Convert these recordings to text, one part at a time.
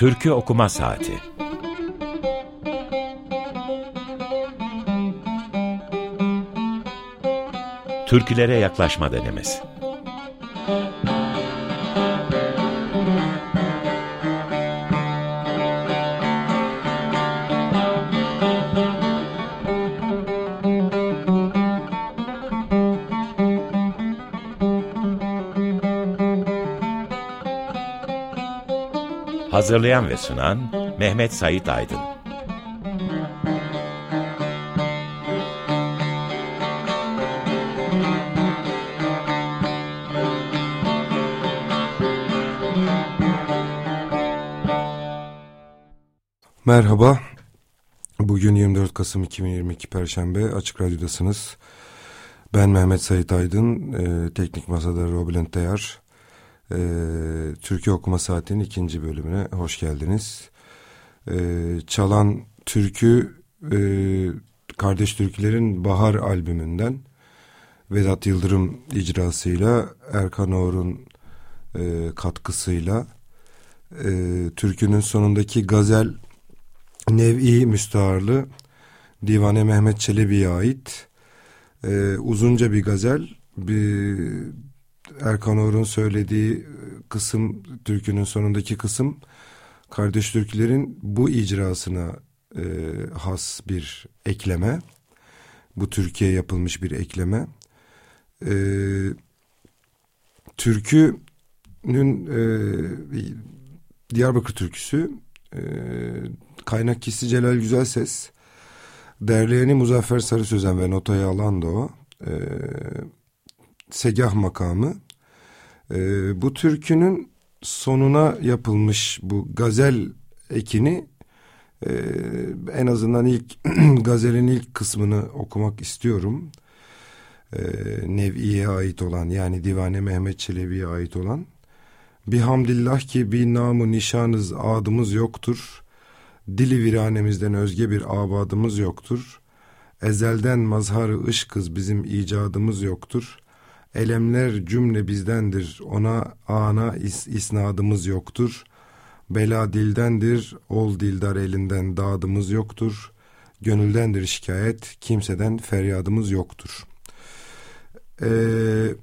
Türkü Okuma Saati. Türkülere Yaklaşma Denemesi Hazırlayan ve sunan Mehmet Sait Aydın. Merhaba. Bugün 24 Kasım 2022 Perşembe Açık Radyo'dasınız. Ben Mehmet Sait Aydın, e, Teknik Masada Robin Teyar. E, Türkiye Okuma Saati'nin ikinci bölümüne hoş geldiniz. E, çalan türkü e, Kardeş Türkülerin Bahar albümünden Vedat Yıldırım icrasıyla Erkan Oğur'un e, katkısıyla e, türkünün sonundaki gazel Nev'i Müstaharlı Divane Mehmet Çelebi'ye ait e, uzunca bir gazel bir Erkan Or'un söylediği kısım türkünün sonundaki kısım kardeş türkülerin bu icrasına e, has bir ekleme. Bu Türkiye yapılmış bir ekleme. E, türkünün e, Diyarbakır türküsü e, kaynak kişisi Celal Güzelses. Derleyeni Muzaffer Sarı Sözen ve notayı alan da o. E, segah makamı. E, bu türkünün sonuna yapılmış bu gazel ekini e, en azından ilk gazelin ilk kısmını okumak istiyorum. E, Nev'iye ait olan yani Divane Mehmet Çelebi'ye ait olan. Bihamdillah ki bir namı nişanız adımız yoktur. Dili viranemizden özge bir abadımız yoktur. Ezelden mazharı ışkız bizim icadımız yoktur. Elemler cümle bizdendir, ona ana is isnadımız yoktur. Bela dildendir, ol dildar elinden dağdımız yoktur. Gönüldendir şikayet, kimseden feryadımız yoktur. Ee,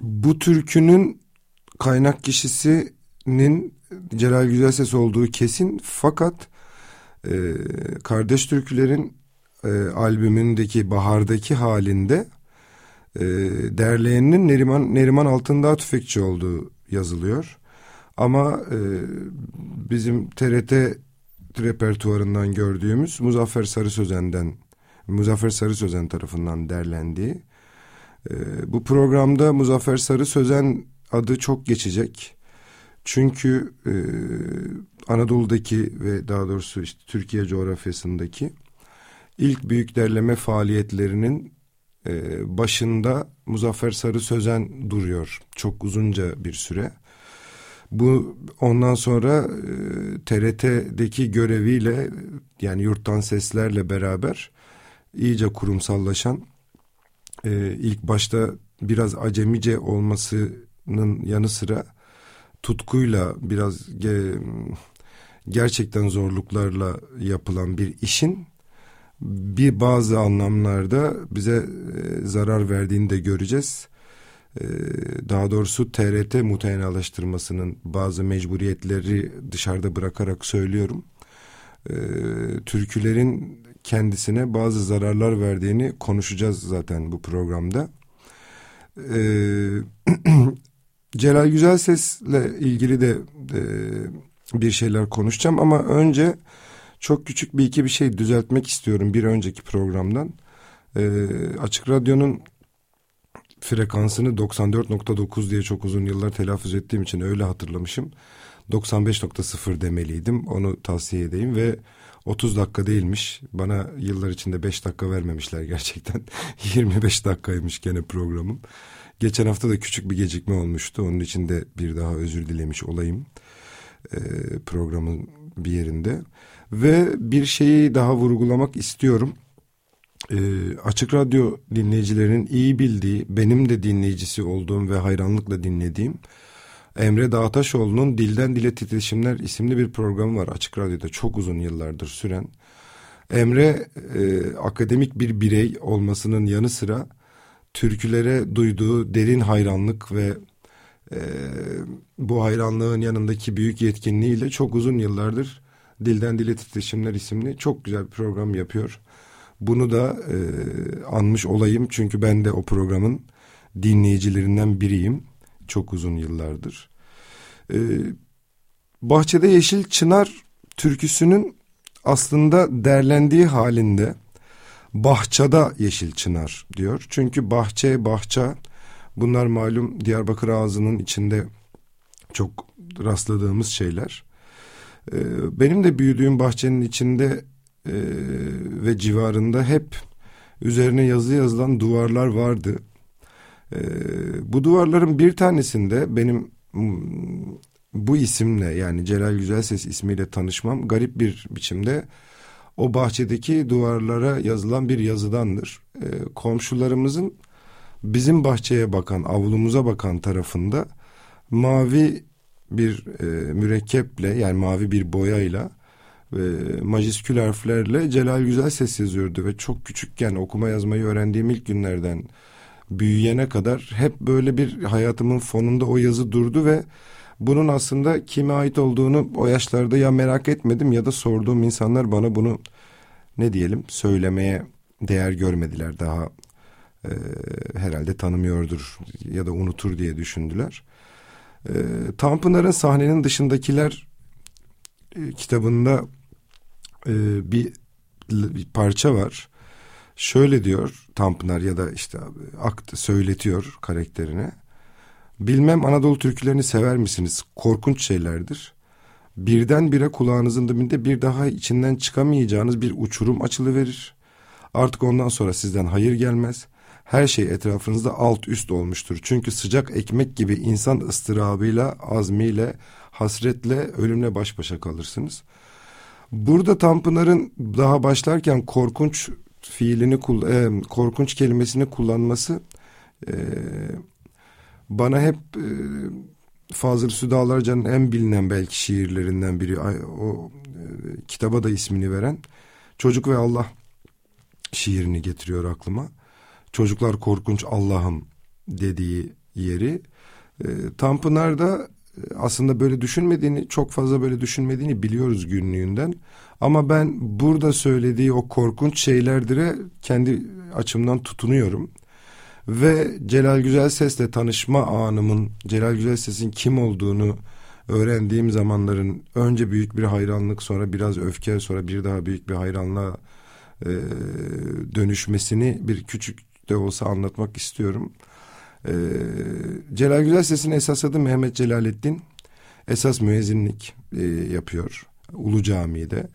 bu türkünün kaynak kişisinin Celal Güzelses olduğu kesin fakat e, Kardeş Türkülerin e, albümündeki Bahar'daki halinde e, derleyeninin Neriman, Neriman Altındağ Tüfekçi olduğu yazılıyor. Ama e, bizim TRT repertuarından gördüğümüz Muzaffer Sarı Sözen'den Muzaffer Sarı Sözen tarafından derlendiği e, bu programda Muzaffer Sarı Sözen adı çok geçecek. Çünkü e, Anadolu'daki ve daha doğrusu işte Türkiye coğrafyasındaki ilk büyük derleme faaliyetlerinin e, başında Muzaffer Sarı Sözen duruyor. Çok uzunca bir süre. Bu ondan sonra e, TRT'deki göreviyle yani yurttan seslerle beraber iyice kurumsallaşan e, ilk başta biraz acemice olmasının yanı sıra tutkuyla biraz ge, gerçekten zorluklarla yapılan bir işin bir bazı anlamlarda bize e, zarar verdiğini de göreceğiz. E, daha doğrusu TRT mutenalaştırmasının bazı mecburiyetleri dışarıda bırakarak söylüyorum. E, türkülerin kendisine bazı zararlar verdiğini konuşacağız zaten bu programda. Celal Güzelses'le ilgili de bir şeyler konuşacağım ama önce çok küçük bir iki bir şey düzeltmek istiyorum bir önceki programdan. E, Açık Radyo'nun frekansını 94.9 diye çok uzun yıllar telaffuz ettiğim için öyle hatırlamışım. 95.0 demeliydim onu tavsiye edeyim ve 30 dakika değilmiş. Bana yıllar içinde 5 dakika vermemişler gerçekten. 25 dakikaymış gene programım. Geçen hafta da küçük bir gecikme olmuştu. Onun için de bir daha özür dilemiş olayım. Ee, programın bir yerinde. Ve bir şeyi daha vurgulamak istiyorum. Ee, Açık Radyo dinleyicilerinin iyi bildiği, benim de dinleyicisi olduğum ve hayranlıkla dinlediğim Emre Dağtaşoğlu'nun Dilden Dile Titreşimler isimli bir programı var Açık Radyo'da çok uzun yıllardır süren. Emre e, akademik bir birey olmasının yanı sıra türkülere duyduğu derin hayranlık ve e, bu hayranlığın yanındaki büyük yetkinliğiyle çok uzun yıllardır Dilden Dile Titreşimler isimli çok güzel bir program yapıyor. Bunu da e, anmış olayım çünkü ben de o programın dinleyicilerinden biriyim. Çok uzun yıllardır. E, Bahçede Yeşil Çınar türküsünün aslında derlendiği halinde bahçada yeşil çınar diyor. Çünkü bahçe, bahça bunlar malum Diyarbakır ağzının içinde çok rastladığımız şeyler. Ee, benim de büyüdüğüm bahçenin içinde e, ve civarında hep üzerine yazı yazılan duvarlar vardı. Ee, bu duvarların bir tanesinde benim bu isimle yani Celal Güzelses ismiyle tanışmam garip bir biçimde o bahçedeki duvarlara yazılan bir yazıdandır. E, komşularımızın bizim bahçeye bakan, avlumuza bakan tarafında mavi bir e, mürekkeple yani mavi bir boyayla ve majiskül harflerle Celal Güzel Ses yazıyordu ve çok küçükken okuma yazmayı öğrendiğim ilk günlerden büyüyene kadar hep böyle bir hayatımın fonunda o yazı durdu ve bunun aslında kime ait olduğunu o yaşlarda ya merak etmedim ya da sorduğum insanlar bana bunu ne diyelim söylemeye değer görmediler daha e, herhalde tanımıyordur ya da unutur diye düşündüler. E, Tanpınar'ın sahnenin dışındakiler e, kitabında e, bir, bir parça var. Şöyle diyor Tanpınar ya da işte akt söyletiyor karakterine. Bilmem Anadolu türkülerini sever misiniz? Korkunç şeylerdir. Birdenbire kulağınızın dibinde bir daha içinden çıkamayacağınız bir uçurum açılıverir. Artık ondan sonra sizden hayır gelmez. Her şey etrafınızda alt üst olmuştur. Çünkü sıcak ekmek gibi insan ıstırabıyla, azmiyle, hasretle, ölümle baş başa kalırsınız. Burada Tanpınar'ın daha başlarken korkunç fiilini, e, korkunç kelimesini kullanması... E, bana hep e, Fazıl Südağlarca'nın en bilinen belki şiirlerinden biri o kitaba da ismini veren Çocuk ve Allah şiirini getiriyor aklıma. Çocuklar korkunç Allah'ım dediği yeri. E, Tanpınar'da e, aslında böyle düşünmediğini çok fazla böyle düşünmediğini biliyoruz günlüğünden. Ama ben burada söylediği o korkunç şeylerdire kendi açımdan tutunuyorum. Ve Celal Güzel Ses'le tanışma anımın, Celal Güzel Ses'in kim olduğunu öğrendiğim zamanların önce büyük bir hayranlık sonra biraz öfke sonra bir daha büyük bir hayranlığa e, dönüşmesini bir küçük de olsa anlatmak istiyorum. E, Celal Güzel Ses'in esas adı Mehmet Celalettin. Esas müezzinlik e, yapıyor Ulu Cami'de.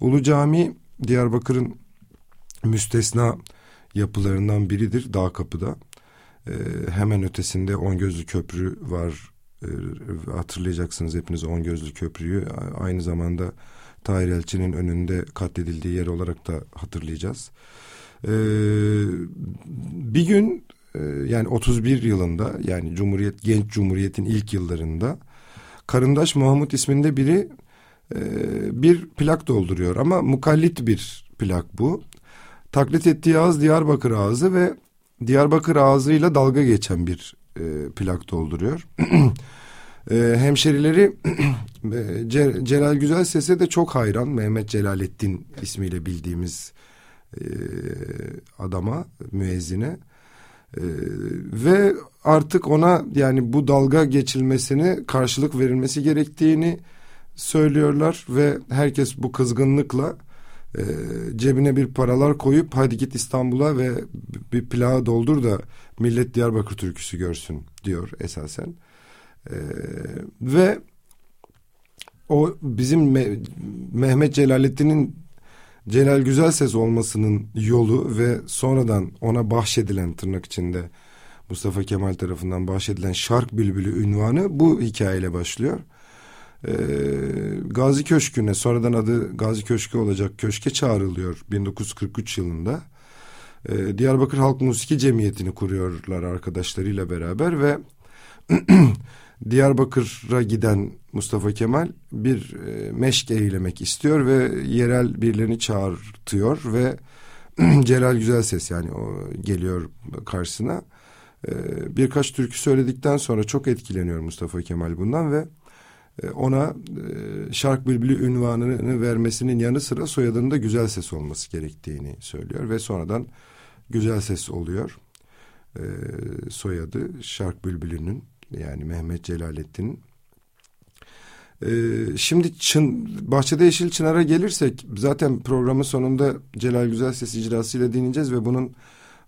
Ulu Cami Diyarbakır'ın müstesna yapılarından biridir Dağ Kapı'da. E, hemen ötesinde On Gözlü Köprü var. E, hatırlayacaksınız hepiniz On Gözlü Köprüyü. Aynı zamanda Tahir Elçi'nin önünde katledildiği yer olarak da hatırlayacağız. E, bir gün e, yani 31 yılında yani Cumhuriyet Genç Cumhuriyet'in ilk yıllarında Karındaş Mahmut isminde biri e, bir plak dolduruyor ama mukallit bir plak bu taklit ettiği ağız Diyarbakır ağzı ve Diyarbakır ağzıyla dalga geçen bir e, plak dolduruyor. e, hemşerileri e, Celal Güzel Ses'e de çok hayran. Mehmet Celalettin ismiyle bildiğimiz e, adama, müezzine. E, ve artık ona yani bu dalga geçilmesine karşılık verilmesi gerektiğini söylüyorlar ve herkes bu kızgınlıkla e, cebine bir paralar koyup hadi git İstanbul'a ve bir plağı doldur da millet Diyarbakır türküsü görsün diyor esasen. Ve o bizim Me Mehmet Celalettin'in Celal Güzel Ses olmasının yolu ve sonradan ona bahşedilen tırnak içinde Mustafa Kemal tarafından bahşedilen Şark Bülbülü ünvanı bu hikayeyle başlıyor e, Gazi Köşkü'ne sonradan adı Gazi Köşkü olacak köşke çağrılıyor 1943 yılında. E, Diyarbakır Halk Musiki Cemiyeti'ni kuruyorlar arkadaşlarıyla beraber ve Diyarbakır'a giden Mustafa Kemal bir e, meşk eylemek istiyor ve yerel birilerini çağırtıyor ve Celal Güzelses yani o geliyor karşısına. E, birkaç türkü söyledikten sonra çok etkileniyor Mustafa Kemal bundan ve e, ona şark bülbülü ünvanını vermesinin yanı sıra soyadının da güzel ses olması gerektiğini söylüyor ve sonradan güzel ses oluyor. Soyadı şark bülbülünün yani Mehmet Celalettin'in. şimdi Çın, Bahçede Yeşil Çınar'a gelirsek zaten programın sonunda Celal Güzel Ses icrasıyla dinleyeceğiz ve bunun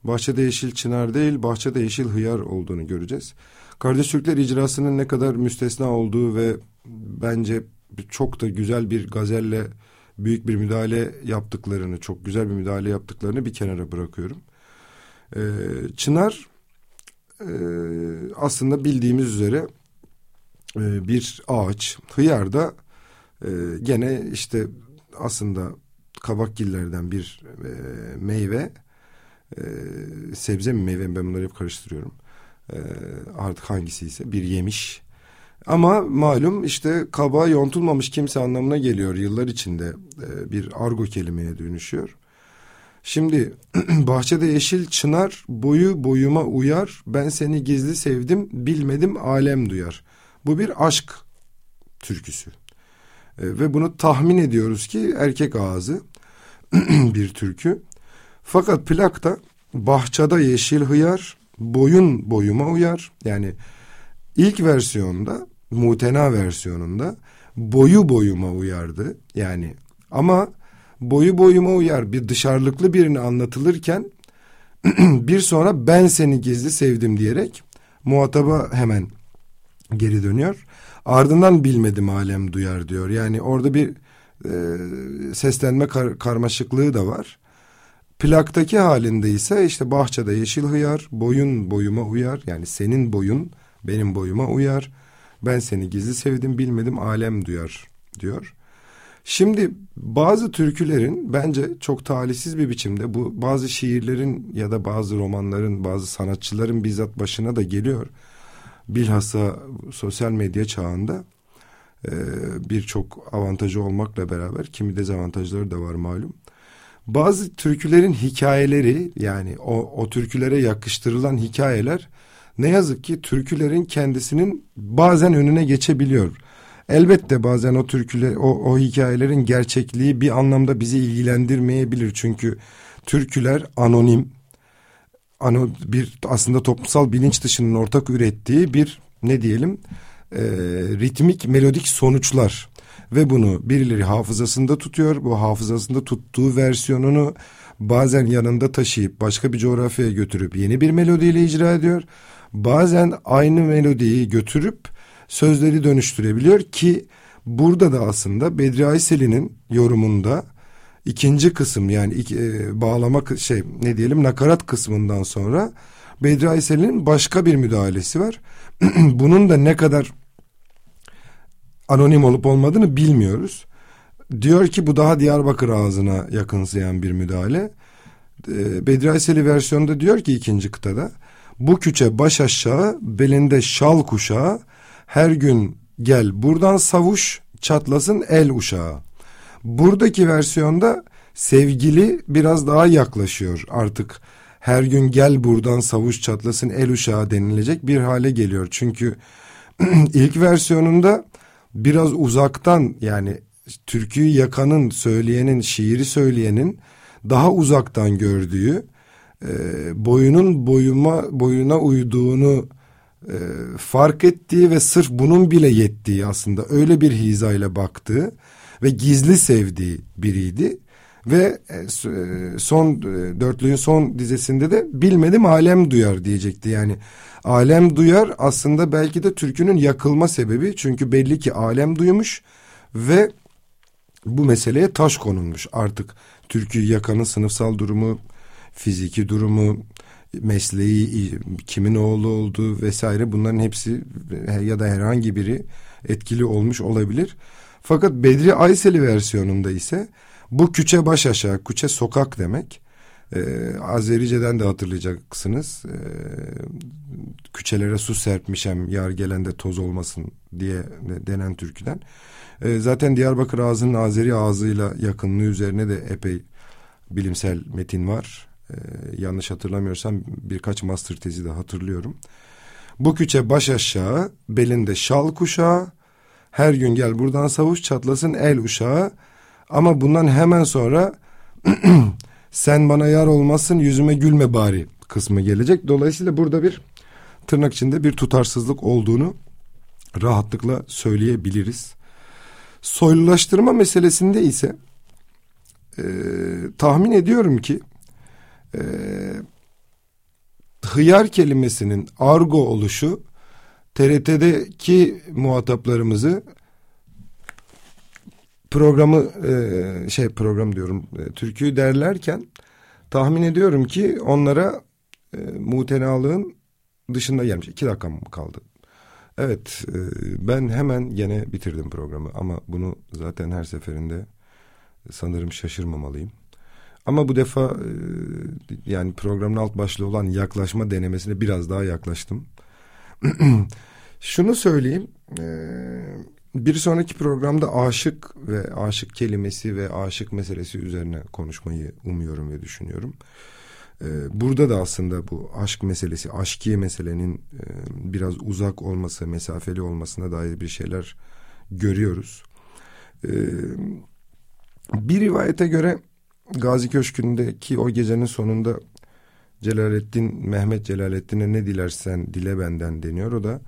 Bahçede Yeşil Çınar değil Bahçede Yeşil Hıyar olduğunu göreceğiz. Kardeş Türkler icrasının ne kadar müstesna olduğu ve bence çok da güzel bir gazelle büyük bir müdahale yaptıklarını, çok güzel bir müdahale yaptıklarını bir kenara bırakıyorum. Ee, Çınar e, aslında bildiğimiz üzere e, bir ağaç. Hıyar da e, gene işte aslında kabakgillerden bir e, meyve. E, sebze mi meyve mi ben bunları hep karıştırıyorum. E, artık hangisi ise bir yemiş. Ama malum işte kaba yontulmamış kimse anlamına geliyor yıllar içinde e, bir argo kelimeye dönüşüyor. Şimdi bahçede yeşil çınar boyu boyuma uyar ben seni gizli sevdim bilmedim alem duyar. Bu bir aşk türküsü e, ve bunu tahmin ediyoruz ki erkek ağzı bir türkü. Fakat plakta bahçada yeşil hıyar boyun boyuma uyar yani ilk versiyonda mutena versiyonunda boyu boyuma uyardı. Yani ama boyu boyuma uyar bir dışarılıklı birini anlatılırken bir sonra ben seni gizli sevdim diyerek muhataba hemen geri dönüyor. Ardından bilmedim alem duyar diyor. Yani orada bir e, seslenme kar, karmaşıklığı da var. Plaktaki halinde ise işte bahçede yeşil hıyar, boyun boyuma uyar. Yani senin boyun benim boyuma uyar. Ben seni gizli sevdim bilmedim alem duyar diyor. Şimdi bazı türkülerin bence çok talihsiz bir biçimde bu bazı şiirlerin ya da bazı romanların bazı sanatçıların bizzat başına da geliyor. Bilhassa sosyal medya çağında e, birçok avantajı olmakla beraber kimi dezavantajları da var malum. Bazı türkülerin hikayeleri yani o, o türkülere yakıştırılan hikayeler ne yazık ki türkülerin kendisinin bazen önüne geçebiliyor. Elbette bazen o türküler, o, o hikayelerin gerçekliği bir anlamda bizi ilgilendirmeyebilir. Çünkü türküler anonim, ano, bir aslında toplumsal bilinç dışının ortak ürettiği bir ne diyelim e, ritmik melodik sonuçlar ve bunu birileri hafızasında tutuyor. Bu hafızasında tuttuğu versiyonunu bazen yanında taşıyıp başka bir coğrafyaya götürüp yeni bir melodiyle icra ediyor bazen aynı melodiyi götürüp sözleri dönüştürebiliyor ki burada da aslında Bedri Aysel'in yorumunda ikinci kısım yani iki, e, bağlama şey ne diyelim nakarat kısmından sonra Bedri Aysel'in başka bir müdahalesi var. Bunun da ne kadar anonim olup olmadığını bilmiyoruz. Diyor ki bu daha Diyarbakır ağzına yakınsayan bir müdahale. E, Bedri Aysel'i versiyonda diyor ki ikinci kıtada bu küçe baş aşağı belinde şal kuşağı her gün gel buradan savuş çatlasın el uşağı. Buradaki versiyonda sevgili biraz daha yaklaşıyor artık her gün gel buradan savuş çatlasın el uşağı denilecek bir hale geliyor. Çünkü ilk versiyonunda biraz uzaktan yani türküyü yakanın söyleyenin şiiri söyleyenin daha uzaktan gördüğü e, boyunun boyuma boyuna uyduğunu e, fark ettiği ve sırf bunun bile yettiği aslında öyle bir hizayla baktığı ve gizli sevdiği biriydi. Ve e, e son e, dörtlüğün son dizesinde de bilmedim alem duyar diyecekti. Yani alem duyar aslında belki de türkünün yakılma sebebi. Çünkü belli ki alem duymuş ve bu meseleye taş konulmuş. Artık türküyü yakanın sınıfsal durumu fiziki durumu, mesleği, kimin oğlu olduğu vesaire bunların hepsi ya da herhangi biri etkili olmuş olabilir. Fakat Bedri Ayseli versiyonunda ise bu küçe baş aşağı, küçe sokak demek. Ee, Azerice'den de hatırlayacaksınız. Ee, küçelere su serpmişem yar gelende toz olmasın diye denen türküden. Ee, zaten Diyarbakır ağzının Azeri ağzıyla yakınlığı üzerine de epey bilimsel metin var. Ee, yanlış hatırlamıyorsam birkaç master tezi de hatırlıyorum. Bu küçe baş aşağı, belinde şal kuşağı, her gün gel buradan savuş çatlasın el uşağı. Ama bundan hemen sonra sen bana yar olmasın yüzüme gülme bari kısmı gelecek. Dolayısıyla burada bir tırnak içinde bir tutarsızlık olduğunu rahatlıkla söyleyebiliriz. Soylulaştırma meselesinde ise e, tahmin ediyorum ki e, hıyar kelimesinin argo oluşu TRT'deki muhataplarımızı programı e, şey program diyorum e, türküyü derlerken tahmin ediyorum ki onlara e, mutenalığın dışında gelmiş. İki dakikam kaldı. Evet e, ben hemen gene bitirdim programı ama bunu zaten her seferinde sanırım şaşırmamalıyım. Ama bu defa e, yani programın alt başlığı olan yaklaşma denemesine biraz daha yaklaştım. Şunu söyleyeyim. E, bir sonraki programda aşık ve aşık kelimesi ve aşık meselesi üzerine konuşmayı umuyorum ve düşünüyorum. Ee, burada da aslında bu aşk meselesi, aşkiye meselenin e, biraz uzak olması, mesafeli olmasına dair bir şeyler görüyoruz. Bir rivayete göre Gazi Köşkü'ndeki o gecenin sonunda Celalettin, Mehmet Celalettin'e ne dilersen dile benden deniyor. O da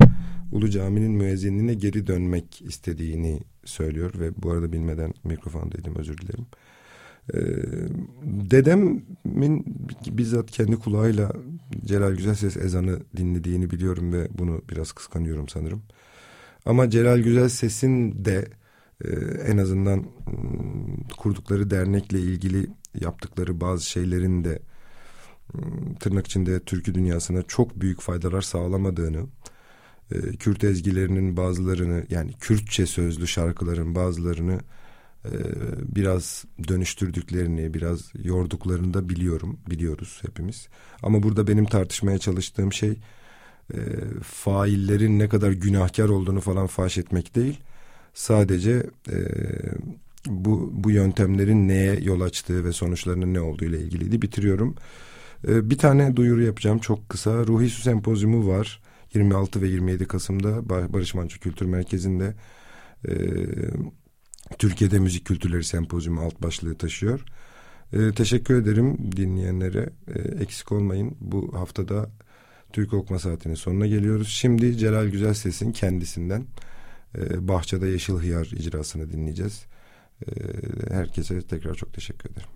Ulu Cami'nin müezzinliğine geri dönmek istediğini söylüyor ve bu arada bilmeden mikrofondaydım özür dilerim. Ee, dedemin bizzat kendi kulağıyla Celal Güzelses ezanı dinlediğini biliyorum ve bunu biraz kıskanıyorum sanırım. Ama Celal Güzelses'in de e, en azından m, kurdukları dernekle ilgili yaptıkları bazı şeylerin de m, tırnak içinde türkü dünyasına çok büyük faydalar sağlamadığını e, Kürt ezgilerinin bazılarını yani Kürtçe sözlü şarkıların bazılarını e, biraz dönüştürdüklerini, biraz yorduklarını da biliyorum, biliyoruz hepimiz. Ama burada benim tartışmaya çalıştığım şey faillerin ne kadar günahkar olduğunu falan faş etmek değil. Sadece bu, bu yöntemlerin neye yol açtığı ve sonuçlarının ne olduğu ile ilgiliydi. Bitiriyorum. E, bir tane duyuru yapacağım çok kısa. Ruhi Su Sempozyumu var. 26 ve 27 Kasım'da Barış Manço Kültür Merkezi'nde e, Türkiye'de Müzik Kültürleri Sempozyumu alt başlığı taşıyor. E, teşekkür ederim dinleyenlere. E, eksik olmayın. Bu haftada Türk Okuma Saati'nin sonuna geliyoruz. Şimdi Celal Güzel Ses'in kendisinden e, Bahçede Yeşil Hıyar icrasını dinleyeceğiz. E, herkese tekrar çok teşekkür ederim.